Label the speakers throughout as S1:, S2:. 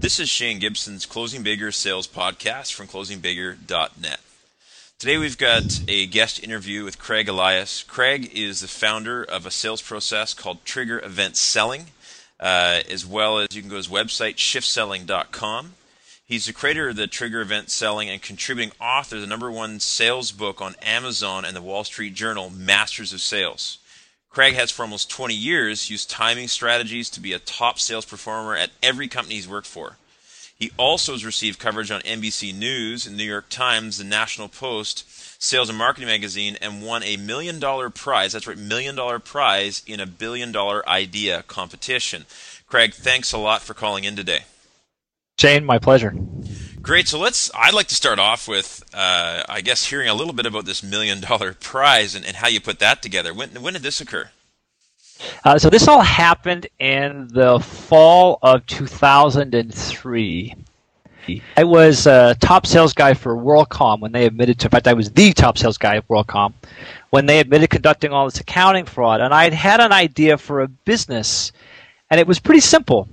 S1: This is Shane Gibson's Closing Bigger Sales Podcast from closingbigger.net. Today we've got a guest interview with Craig Elias. Craig is the founder of a sales process called Trigger Event Selling, uh, as well as you can go to his website, shiftselling.com. He's the creator of the Trigger Event Selling and contributing author of the number one sales book on Amazon and the Wall Street Journal, Masters of Sales. Craig has for almost 20 years used timing strategies to be a top sales performer at every company he's worked for. He also has received coverage on NBC News, New York Times, the National Post, Sales and Marketing Magazine, and won a million dollar prize. That's right, million dollar prize in a billion dollar idea competition. Craig, thanks a lot for calling in today.
S2: Shane, my pleasure.
S1: Great. So let's. I'd like to start off with, uh, I guess, hearing a little bit about this million dollar prize and, and how you put that together. When when did this occur?
S2: Uh, so this all happened in the fall of 2003. I was a top sales guy for WorldCom when they admitted to. In fact, I was the top sales guy at WorldCom when they admitted conducting all this accounting fraud. And I had had an idea for a business, and it was pretty simple.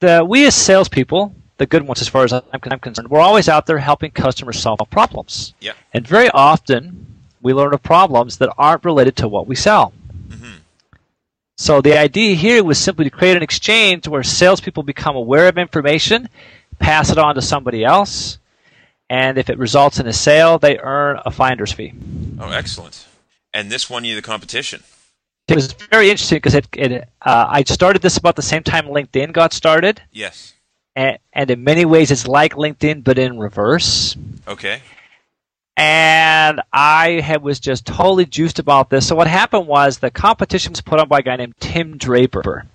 S2: The we as salespeople the good ones as far as I'm concerned. We're always out there helping customers solve problems.
S1: Yeah.
S2: And very often we learn of problems that aren't related to what we sell. Mm-hmm. So the idea here was simply to create an exchange where salespeople become aware of information, pass it on to somebody else, and if it results in a sale, they earn a finder's fee.
S1: Oh, excellent! And this won you the competition.
S2: It was very interesting because it, it uh, I started this about the same time LinkedIn got started.
S1: Yes
S2: and, and in many ways it's like LinkedIn but in reverse.
S1: Okay.
S2: And I had, was just totally juiced about this. So what happened was the competition was put on by a guy named Tim Draper.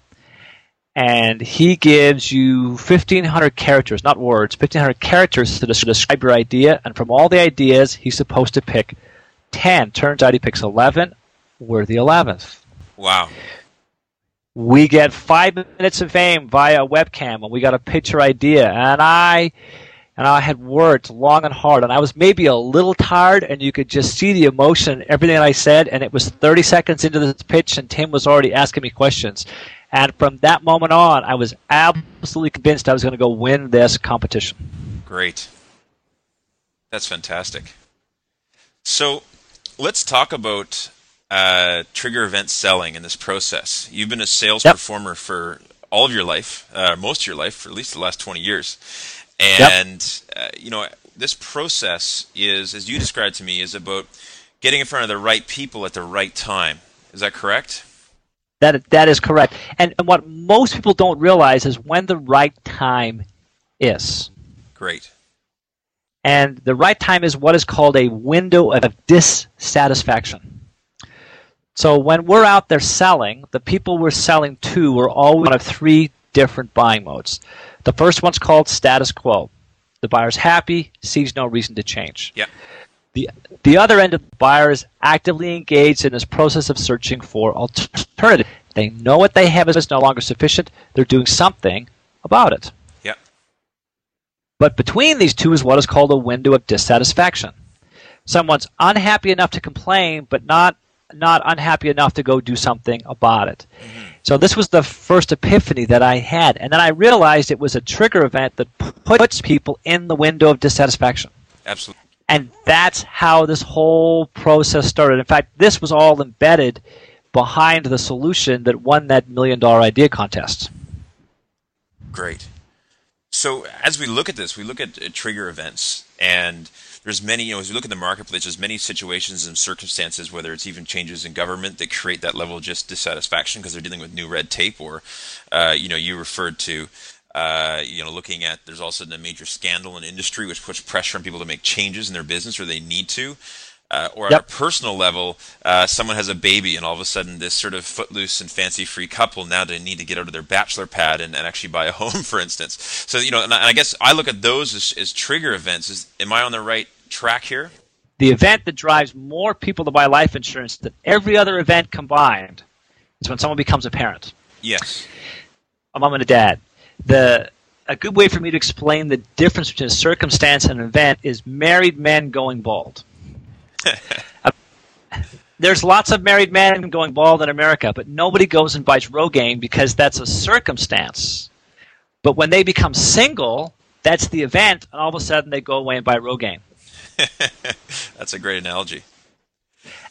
S2: And he gives you 1,500 characters, not words, 1,500 characters to describe your idea. And from all the ideas, he's supposed to pick 10. Turns out he picks 11. We're the 11th.
S1: Wow
S2: we get five minutes of fame via webcam and we got a picture idea. And i and i had worked long and hard. And i was maybe a little tired and you could just see the emotion in everything i said. And it was 30 seconds into the pitch and tim was already asking me questions. And from that moment on i was absolutely convinced i was going to go win this competition.
S1: Great. That's fantastic. So let's talk about uh, trigger event selling in this process. You've been a sales yep. performer for all of your life, uh, most of your life, for at least the last 20 years. And, yep. uh, you know, this process is, as you described to me, is about getting in front of the right people at the right time. Is that correct?
S2: That, that is correct. And, and what most people don't realize is when the right time is.
S1: Great.
S2: And the right time is what is called a window of dissatisfaction. So when we're out there selling, the people we're selling to are always one of three different buying modes. The first one's called status quo. The buyer's happy, sees no reason to change.
S1: Yeah.
S2: The, the other end of the buyer is actively engaged in this process of searching for alternative. They know what they have is no longer sufficient. They're doing something about it.
S1: Yeah.
S2: But between these two is what is called a window of dissatisfaction. Someone's unhappy enough to complain, but not not unhappy enough to go do something about it. Mm-hmm. So this was the first epiphany that I had, and then I realized it was a trigger event that puts people in the window of dissatisfaction.
S1: Absolutely.
S2: And that's how this whole process started. In fact, this was all embedded behind the solution that won that million dollar idea contest.
S1: Great. So as we look at this, we look at uh, trigger events and there's many, you know, as you look at the marketplace, there's many situations and circumstances, whether it's even changes in government that create that level of just dissatisfaction because they're dealing with new red tape, or, uh, you know, you referred to, uh, you know, looking at there's also a major scandal in industry which puts pressure on people to make changes in their business or they need to. Uh, or yep. at a personal level, uh, someone has a baby, and all of a sudden, this sort of footloose and fancy-free couple now they need to get out of their bachelor pad and, and actually buy a home, for instance. So, you know, and I, and I guess I look at those as, as trigger events. Is am I on the right track here?
S2: The event that drives more people to buy life insurance than every other event combined is when someone becomes a parent.
S1: Yes.
S2: A mom and a dad. The a good way for me to explain the difference between a circumstance and an event is married men going bald. Uh, there's lots of married men going bald in America, but nobody goes and buys Rogaine because that's a circumstance. But when they become single, that's the event, and all of a sudden they go away and buy Rogaine.
S1: that's a great analogy.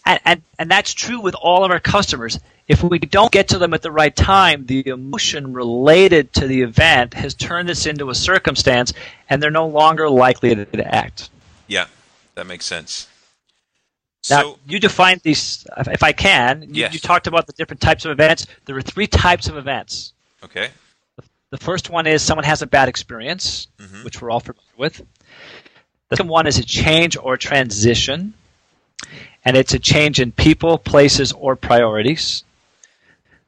S2: And, and, and that's true with all of our customers. If we don't get to them at the right time, the emotion related to the event has turned this into a circumstance, and they're no longer likely to, to act.
S1: Yeah, that makes sense.
S2: Now, so, you defined these, if I can, you,
S1: yes.
S2: you talked about the different types of events. There are three types of events.
S1: Okay.
S2: The first one is someone has a bad experience, mm-hmm. which we're all familiar with. The second one is a change or transition, and it's a change in people, places, or priorities.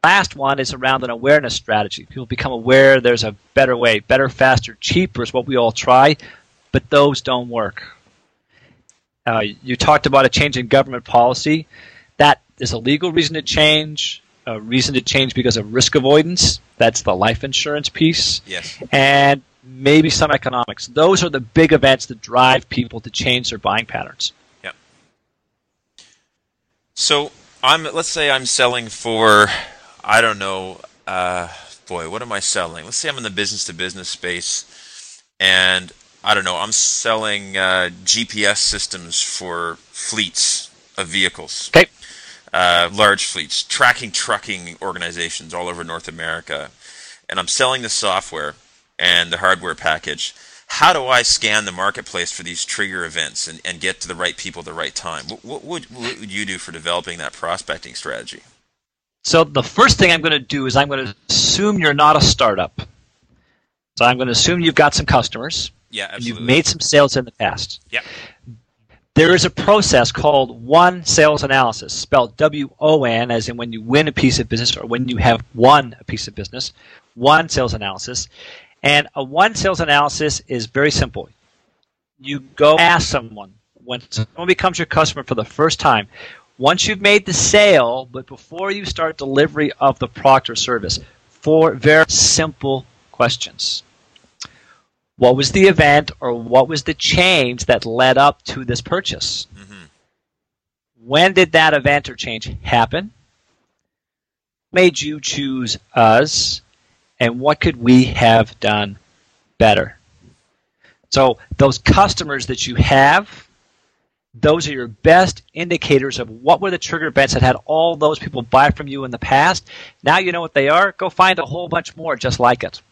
S2: Last one is around an awareness strategy. People become aware there's a better way, better, faster, cheaper is what we all try, but those don't work. Uh, you talked about a change in government policy. That is a legal reason to change, a reason to change because of risk avoidance. That's the life insurance piece.
S1: Yes.
S2: And maybe some economics. Those are the big events that drive people to change their buying patterns.
S1: Yep. So I'm let's say I'm selling for I don't know uh, boy what am I selling? Let's say I'm in the business to business space and I don't know, I'm selling uh, GPS systems for fleets of vehicles.
S2: Okay.
S1: Uh, large fleets, tracking trucking organizations all over North America. And I'm selling the software and the hardware package. How do I scan the marketplace for these trigger events and, and get to the right people at the right time? What, what, would, what would you do for developing that prospecting strategy?
S2: So, the first thing I'm going to do is I'm going to assume you're not a startup. So, I'm going to assume you've got some customers.
S1: Yeah, absolutely.
S2: You've made some sales in the past.
S1: Yeah.
S2: There is a process called won sales analysis, spelled W O N, as in when you win a piece of business or when you have won a piece of business. won sales analysis. And a won sales analysis is very simple. You go ask someone when someone becomes your customer for the first time, once you've made the sale, but before you start delivery of the product or service, four very simple questions what was the event or what was the change that led up to this purchase? Mm-hmm. When did that event or change happen? Made you choose us, and what could we have done better? So, those customers that you have, those are your best indicators of what were the trigger events that had all those people buy from you in the past. Now you know what they are. Go find a whole bunch more just like it.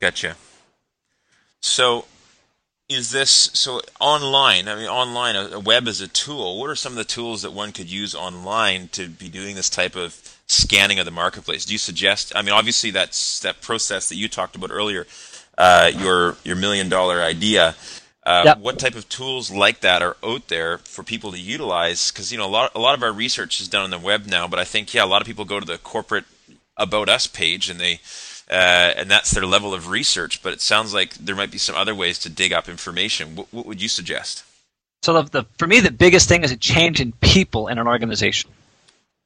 S1: Gotcha. So, is this so online? I mean, online, a, web is a tool. What are some of the tools that one could use online to be doing this type of scanning of the marketplace? Do you suggest? I mean, obviously, that's that process that you talked about earlier, uh, your your million dollar idea. Uh, yep. What type of tools like that are out there for people to utilize? Because you know a lot a lot of our research is done on the web now, but I think yeah, a lot of people go to the corporate about us page and they uh, and that's their level of research. But it sounds like there might be some other ways to dig up information. What, what would you suggest?
S2: So the, the, for me, the biggest thing is a change in people in an organization.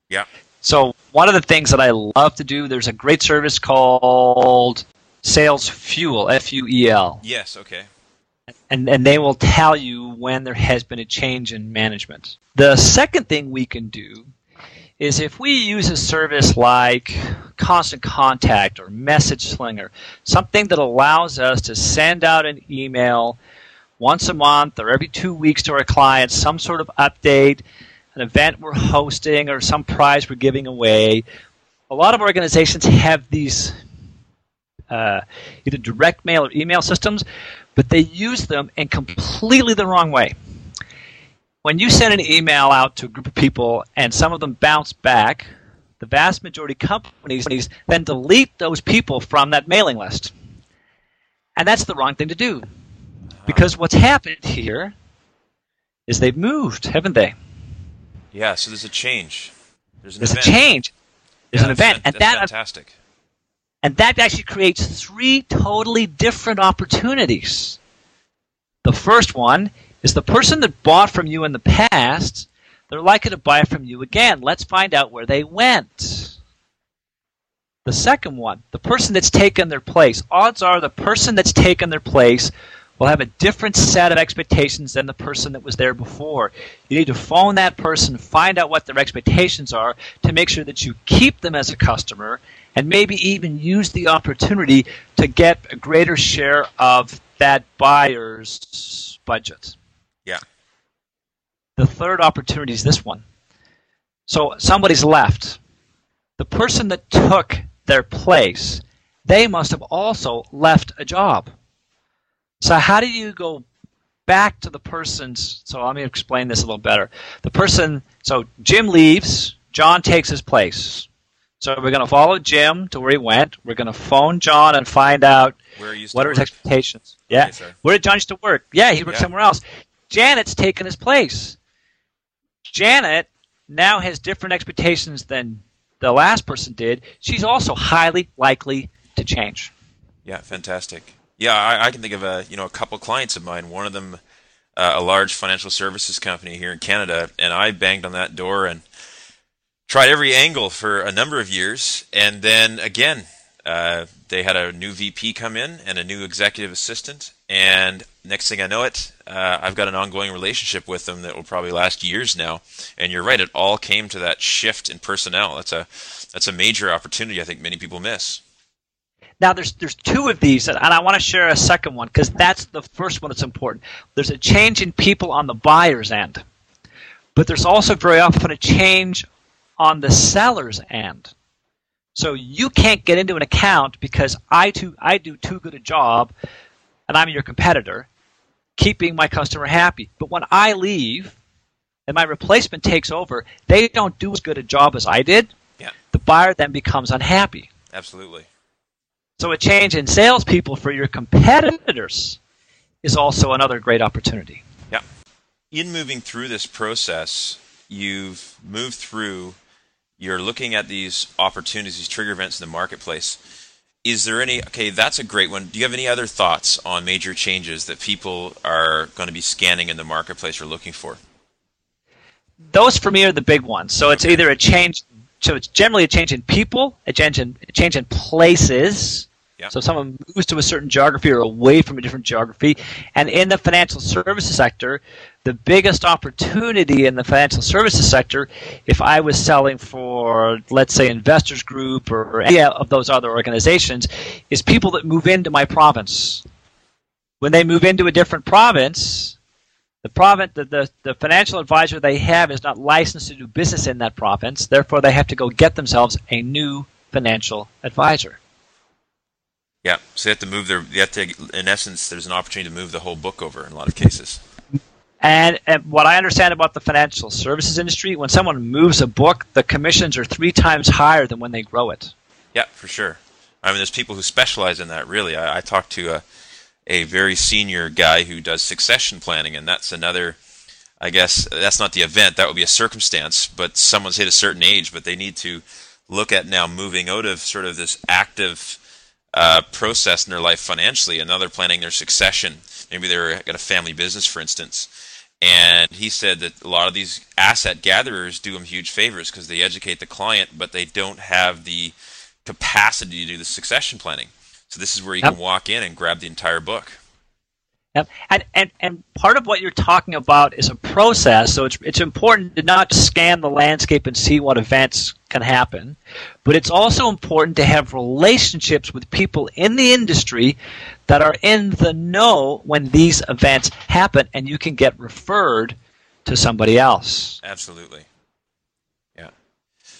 S1: Yeah.
S2: So one of the things that I love to do, there's a great service called Sales Fuel, F-U-E-L.
S1: Yes. Okay.
S2: And, and they will tell you when there has been a change in management. The second thing we can do is if we use a service like Constant Contact or Message Slinger, something that allows us to send out an email once a month or every two weeks to our clients, some sort of update, an event we're hosting, or some prize we're giving away. A lot of organizations have these uh, either direct mail or email systems, but they use them in completely the wrong way when you send an email out to a group of people and some of them bounce back, the vast majority of companies then delete those people from that mailing list. And that's the wrong thing to do. Because what's happened here is they've moved, haven't they?
S1: Yeah, so there's a change. There's, an event.
S2: there's
S1: a
S2: change. There's
S1: yeah,
S2: an event.
S1: and
S2: that
S1: fantastic.
S2: And that actually creates three totally different opportunities. The first one is the person that bought from you in the past, they're likely to buy from you again. Let's find out where they went. The second one, the person that's taken their place. Odds are the person that's taken their place will have a different set of expectations than the person that was there before. You need to phone that person, find out what their expectations are to make sure that you keep them as a customer and maybe even use the opportunity to get a greater share of that buyer's budget.
S1: Yeah.
S2: The third opportunity is this one. So somebody's left. The person that took their place, they must have also left a job. So how do you go back to the person's so let me explain this a little better. The person so Jim leaves, John takes his place. So we're going to follow Jim to where he went. We're going to phone John and find out what are his expectations. Yeah. Where did John used to work? Yeah, he worked yeah. somewhere else. Janet's taken his place. Janet now has different expectations than the last person did. She's also highly likely to change.
S1: Yeah, fantastic. Yeah, I, I can think of a you know a couple clients of mine. One of them, uh, a large financial services company here in Canada, and I banged on that door and tried every angle for a number of years, and then again, uh, they had a new VP come in and a new executive assistant, and next thing I know it, uh, I've got an ongoing relationship with them that will probably last years now. And you're right; it all came to that shift in personnel. That's a that's a major opportunity I think many people miss.
S2: Now there's there's two of these, and I want to share a second one because that's the first one that's important. There's a change in people on the buyer's end, but there's also very often a change on the seller's end. So you can't get into an account because I too I do too good a job, and I'm your competitor, keeping my customer happy. But when I leave, and my replacement takes over, they don't do as good a job as I did.
S1: Yeah.
S2: The buyer then becomes unhappy.
S1: Absolutely.
S2: So a change in salespeople for your competitors is also another great opportunity.
S1: Yeah. In moving through this process, you've moved through you're looking at these opportunities, these trigger events in the marketplace. Is there any, okay, that's a great one. Do you have any other thoughts on major changes that people are going to be scanning in the marketplace or looking for?
S2: Those for me are the big ones. So it's either a change, so it's generally a change in people, a change in, a change in places, so if someone moves to a certain geography or away from a different geography, and in the financial services sector, the biggest opportunity in the financial services sector, if I was selling for, let's say, Investors Group or any of those other organizations, is people that move into my province. When they move into a different province, the province, the, the, the financial advisor they have is not licensed to do business in that province. Therefore, they have to go get themselves a new financial advisor.
S1: Yeah, so you have to move their. You have to, in essence, there's an opportunity to move the whole book over in a lot of cases.
S2: And, and, what I understand about the financial services industry, when someone moves a book, the commissions are three times higher than when they grow it.
S1: Yeah, for sure. I mean, there's people who specialize in that. Really, I, I talked to a a very senior guy who does succession planning, and that's another. I guess that's not the event. That would be a circumstance, but someone's hit a certain age, but they need to look at now moving out of sort of this active uh, process in their life financially, and now they're planning their succession. Maybe they're got a family business, for instance. And he said that a lot of these asset gatherers do them huge favors because they educate the client, but they don't have the capacity to do the succession planning. So this is where you yep. can walk in and grab the entire book.
S2: Yep. And, and and part of what you're talking about is a process. So it's it's important to not scan the landscape and see what events can happen, but it's also important to have relationships with people in the industry that are in the know when these events happen, and you can get referred to somebody else.
S1: Absolutely. Yeah.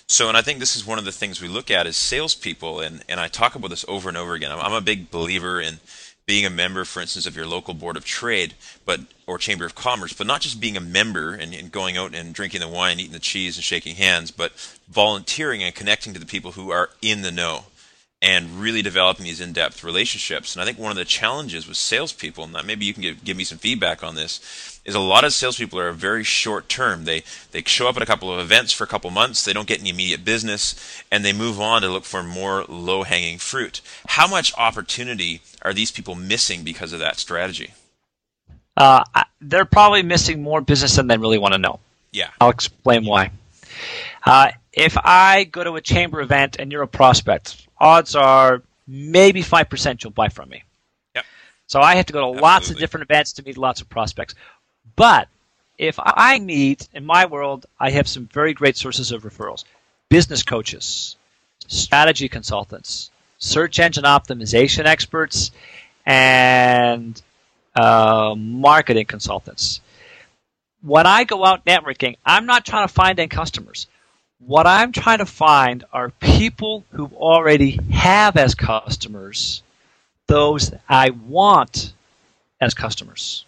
S1: So, and I think this is one of the things we look at as salespeople, and, and I talk about this over and over again. I'm, I'm a big believer in being a member, for instance, of your local board of trade, but or chamber of commerce, but not just being a member and, and, going out and drinking the wine, eating the cheese, and shaking hands, but volunteering and connecting to the people who are in the know and really developing these in-depth relationships. And I think one of the challenges with salespeople, and maybe you can give, give me some feedback on this, is a lot of salespeople are very short term. They they show up at a couple of events for a couple months, they don't get any immediate business, and they move on to look for more low hanging fruit. How much opportunity are these people missing because of that strategy?
S2: Uh, they're probably missing more business than they really want to know.
S1: Yeah,
S2: I'll explain why. Uh, if I go to a chamber event and you're a prospect, odds are maybe five percent you'll buy from me. So I have to go to Absolutely. lots of different events to meet lots of prospects. But if I meet, in my world, I have some very great sources of referrals business coaches, strategy consultants, search engine optimization experts, and uh, marketing consultants. When I go out networking, I'm not trying to find end customers. What I'm trying to find are people who already have as customers those I want as customers.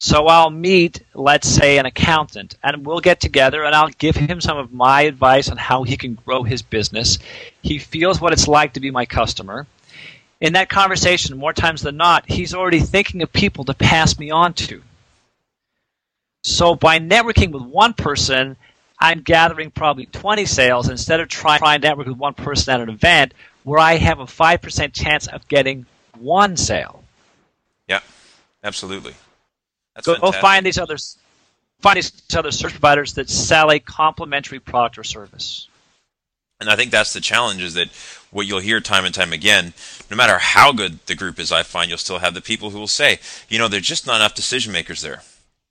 S2: So I'll meet, let's say, an accountant, and we'll get together and I'll give him some of my advice on how he can grow his business. He feels what it's like to be my customer. In that conversation, more times than not, he's already thinking of people to pass me on to. So by networking with one person, I'm gathering probably 20 sales instead of trying to network with one person at an event where I have a 5% chance of getting one sale.
S1: Yeah, absolutely.
S2: That's go, go find these other Find these other search providers that sell a complementary product or service.
S1: And I think that's the challenge is that what you'll hear time and time again, no matter how good the group is, I find you'll still have the people who will say, you know, there's just not enough decision makers there.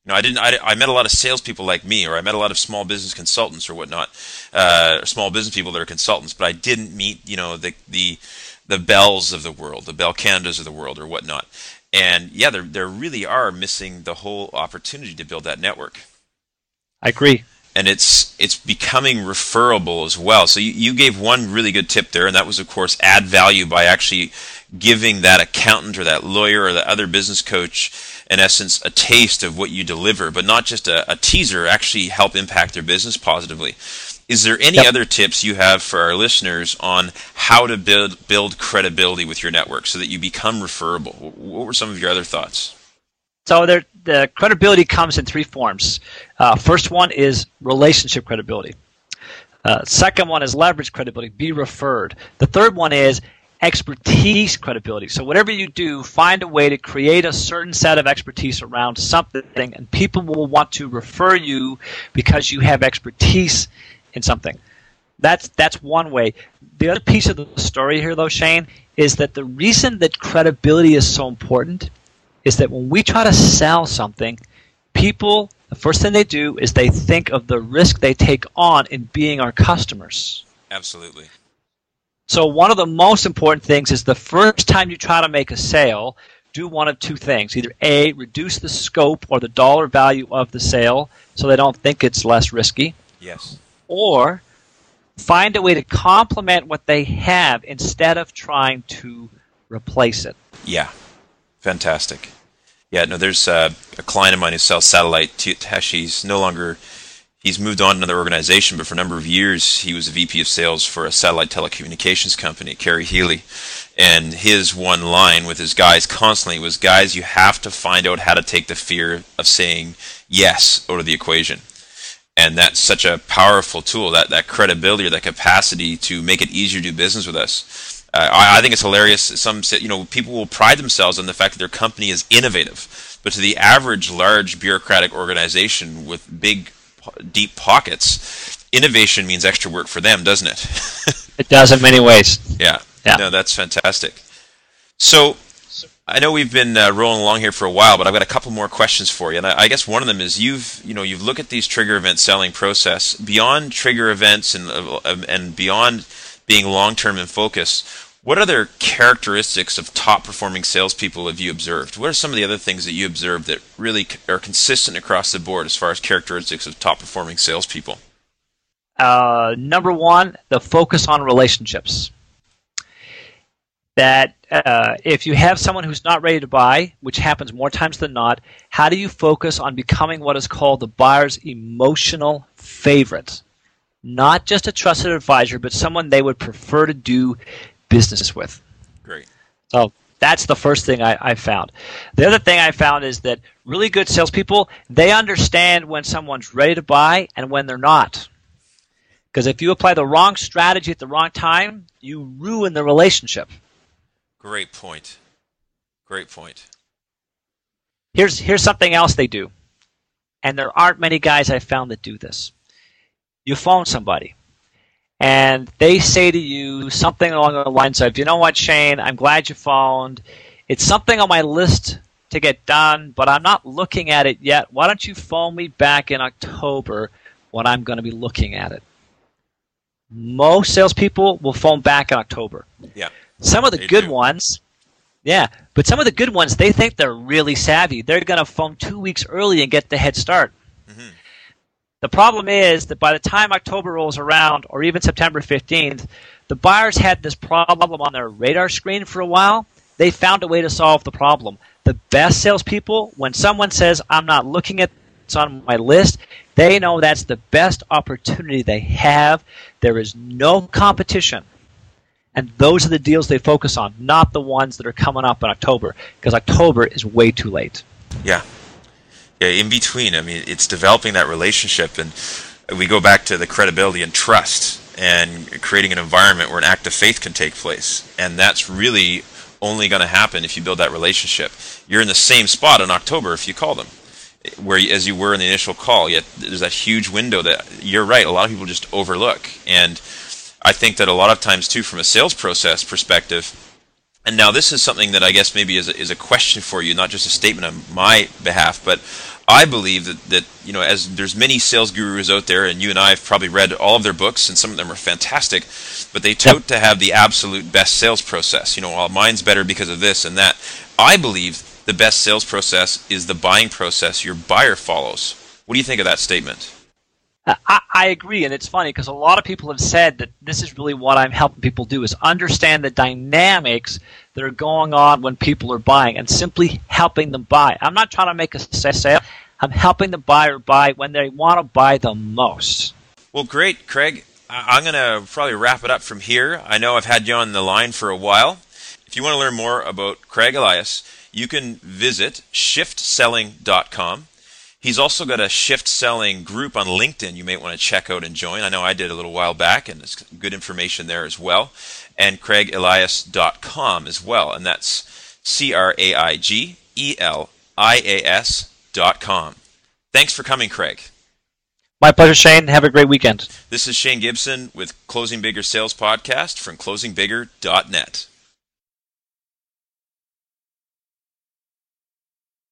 S1: You know, I didn't. I, I met a lot of salespeople like me, or I met a lot of small business consultants or whatnot, uh, small business people that are consultants, but I didn't meet, you know, the the the Bells of the world, the Bell Canadas of the world, or whatnot. And yeah, there there really are missing the whole opportunity to build that network.
S2: I agree.
S1: And it's it's becoming referable as well. So you, you gave one really good tip there, and that was of course add value by actually giving that accountant or that lawyer or the other business coach in essence a taste of what you deliver, but not just a, a teaser, actually help impact their business positively. Is there any yep. other tips you have for our listeners on how to build build credibility with your network so that you become referable? What were some of your other thoughts?
S2: So there, the credibility comes in three forms. Uh, first one is relationship credibility. Uh, second one is leverage credibility, be referred. The third one is expertise credibility. So whatever you do, find a way to create a certain set of expertise around something, and people will want to refer you because you have expertise in something. That's that's one way. The other piece of the story here, though, Shane, is that the reason that credibility is so important is that when we try to sell something, people the first thing they do is they think of the risk they take on in being our customers.
S1: Absolutely.
S2: So one of the most important things is the first time you try to make a sale, do one of two things. Either A, reduce the scope or the dollar value of the sale so they don't think it's less risky.
S1: Yes
S2: or find a way to complement what they have instead of trying to replace it.
S1: Yeah, fantastic. Yeah, no, there's uh, a client of mine who sells satellite. He's no longer, he's moved on to another organization, but for a number of years he was a VP of sales for a satellite telecommunications company, Kerry Healy. And his one line with his guys constantly was, guys, you have to find out how to take the fear of saying yes out of the equation and that's such a powerful tool that that credibility or that capacity to make it easier to do business with us. Uh, I, I, think it's hilarious. Some you know people will pride themselves on the fact that their company is innovative but to the average large bureaucratic organization with big deep pockets innovation means extra work for them doesn't it?
S2: It does in many ways.
S1: Yeah. Yeah. No that's fantastic. So I know we've been uh, rolling along here for a while, but I've got a couple more questions for you. And I, I, guess one of them is you've you know you've looked at these trigger event selling process beyond trigger events and uh, um, and beyond being long term in focus. What other characteristics of top performing salespeople have you observed? What are some of the other things that you observed that really are consistent across the board as far as characteristics of top performing salespeople?
S2: Uh, number one, the focus on relationships that uh, if you have someone who's not ready to buy, which happens more times than not, how do you focus on becoming what is called the buyer's emotional favorite? Not just a trusted advisor, but someone they would prefer to do business with.
S1: Great.
S2: So that's the first thing I, I found. The other thing I found is that really good salespeople, they understand when someone's ready to buy and when they're not. Because if you apply the wrong strategy at the wrong time, you ruin the relationship.
S1: Great point. Great point.
S2: Here's here's something else they do. And there aren't many guys I've found that do this. You phone somebody and they say to you something along the lines of, you know what, Shane, I'm glad you phoned. It's something on my list to get done, but I'm not looking at it yet. Why don't you phone me back in October when I'm going to be looking at it? most salespeople will phone back in October.
S1: Yeah.
S2: Some of the
S1: They
S2: good
S1: do.
S2: ones, yeah, but some of the good ones, they think they're really savvy. They're going to phone two weeks early and get the head start.
S1: Mhm.
S2: The problem is that by the time October rolls around, or even September 15th, the buyers had this problem on their radar screen for a while. They found a way to solve the problem. The best salespeople, when someone says, I'm not looking at it's on my list, they know that's the best opportunity they have. There is no competition. And those are the deals they focus on, not the ones that are coming up in October, because October is way too late.
S1: Yeah. Yeah, in between. I mean, it's developing that relationship, and we go back to the credibility and trust and creating an environment where an act of faith can take place. And that's really only going to happen if you build that relationship. You're in the same spot in October if you call them, where as you were in the initial call. Yet there's that huge window that you're right. A lot of people just overlook, and I think that a lot of times too, from a sales process perspective, and now this is something that I guess maybe is a, is a question for you, not just a statement on my behalf, but I believe that, that you know as there's many sales gurus out there, and you and I have probably read all of their books, and some of them are fantastic, but they tote to have the absolute best sales process. You know, well, mine's better because of this and that. I believe the best sales process is the buying process your buyer follows. What do you think of that statement?
S2: I, I agree, and it's funny because a lot of people have said that this is really what I'm helping people do is understand the dynamics that are going on when people are buying, and simply helping them buy. I'm not trying to make a sale. I'm helping the buyer buy when they want to buy the most.
S1: Well, great, Craig. I'm going to probably wrap it up from here. I know I've had you on the line for a while. If you want to learn more about Craig Elias, you can visit shiftselling.com. He's also got a shift selling group on LinkedIn you may want to check out and join. I know I did a little while back, and there's good information there as well. And craigelias.com as well, and that's C R A I G E L I A S dot com. Thanks for coming, Craig.
S2: My pleasure, Shane. Have a great weekend.
S1: This is Shane Gibson with Closing Bigger Sales Podcast from closingbigger.net.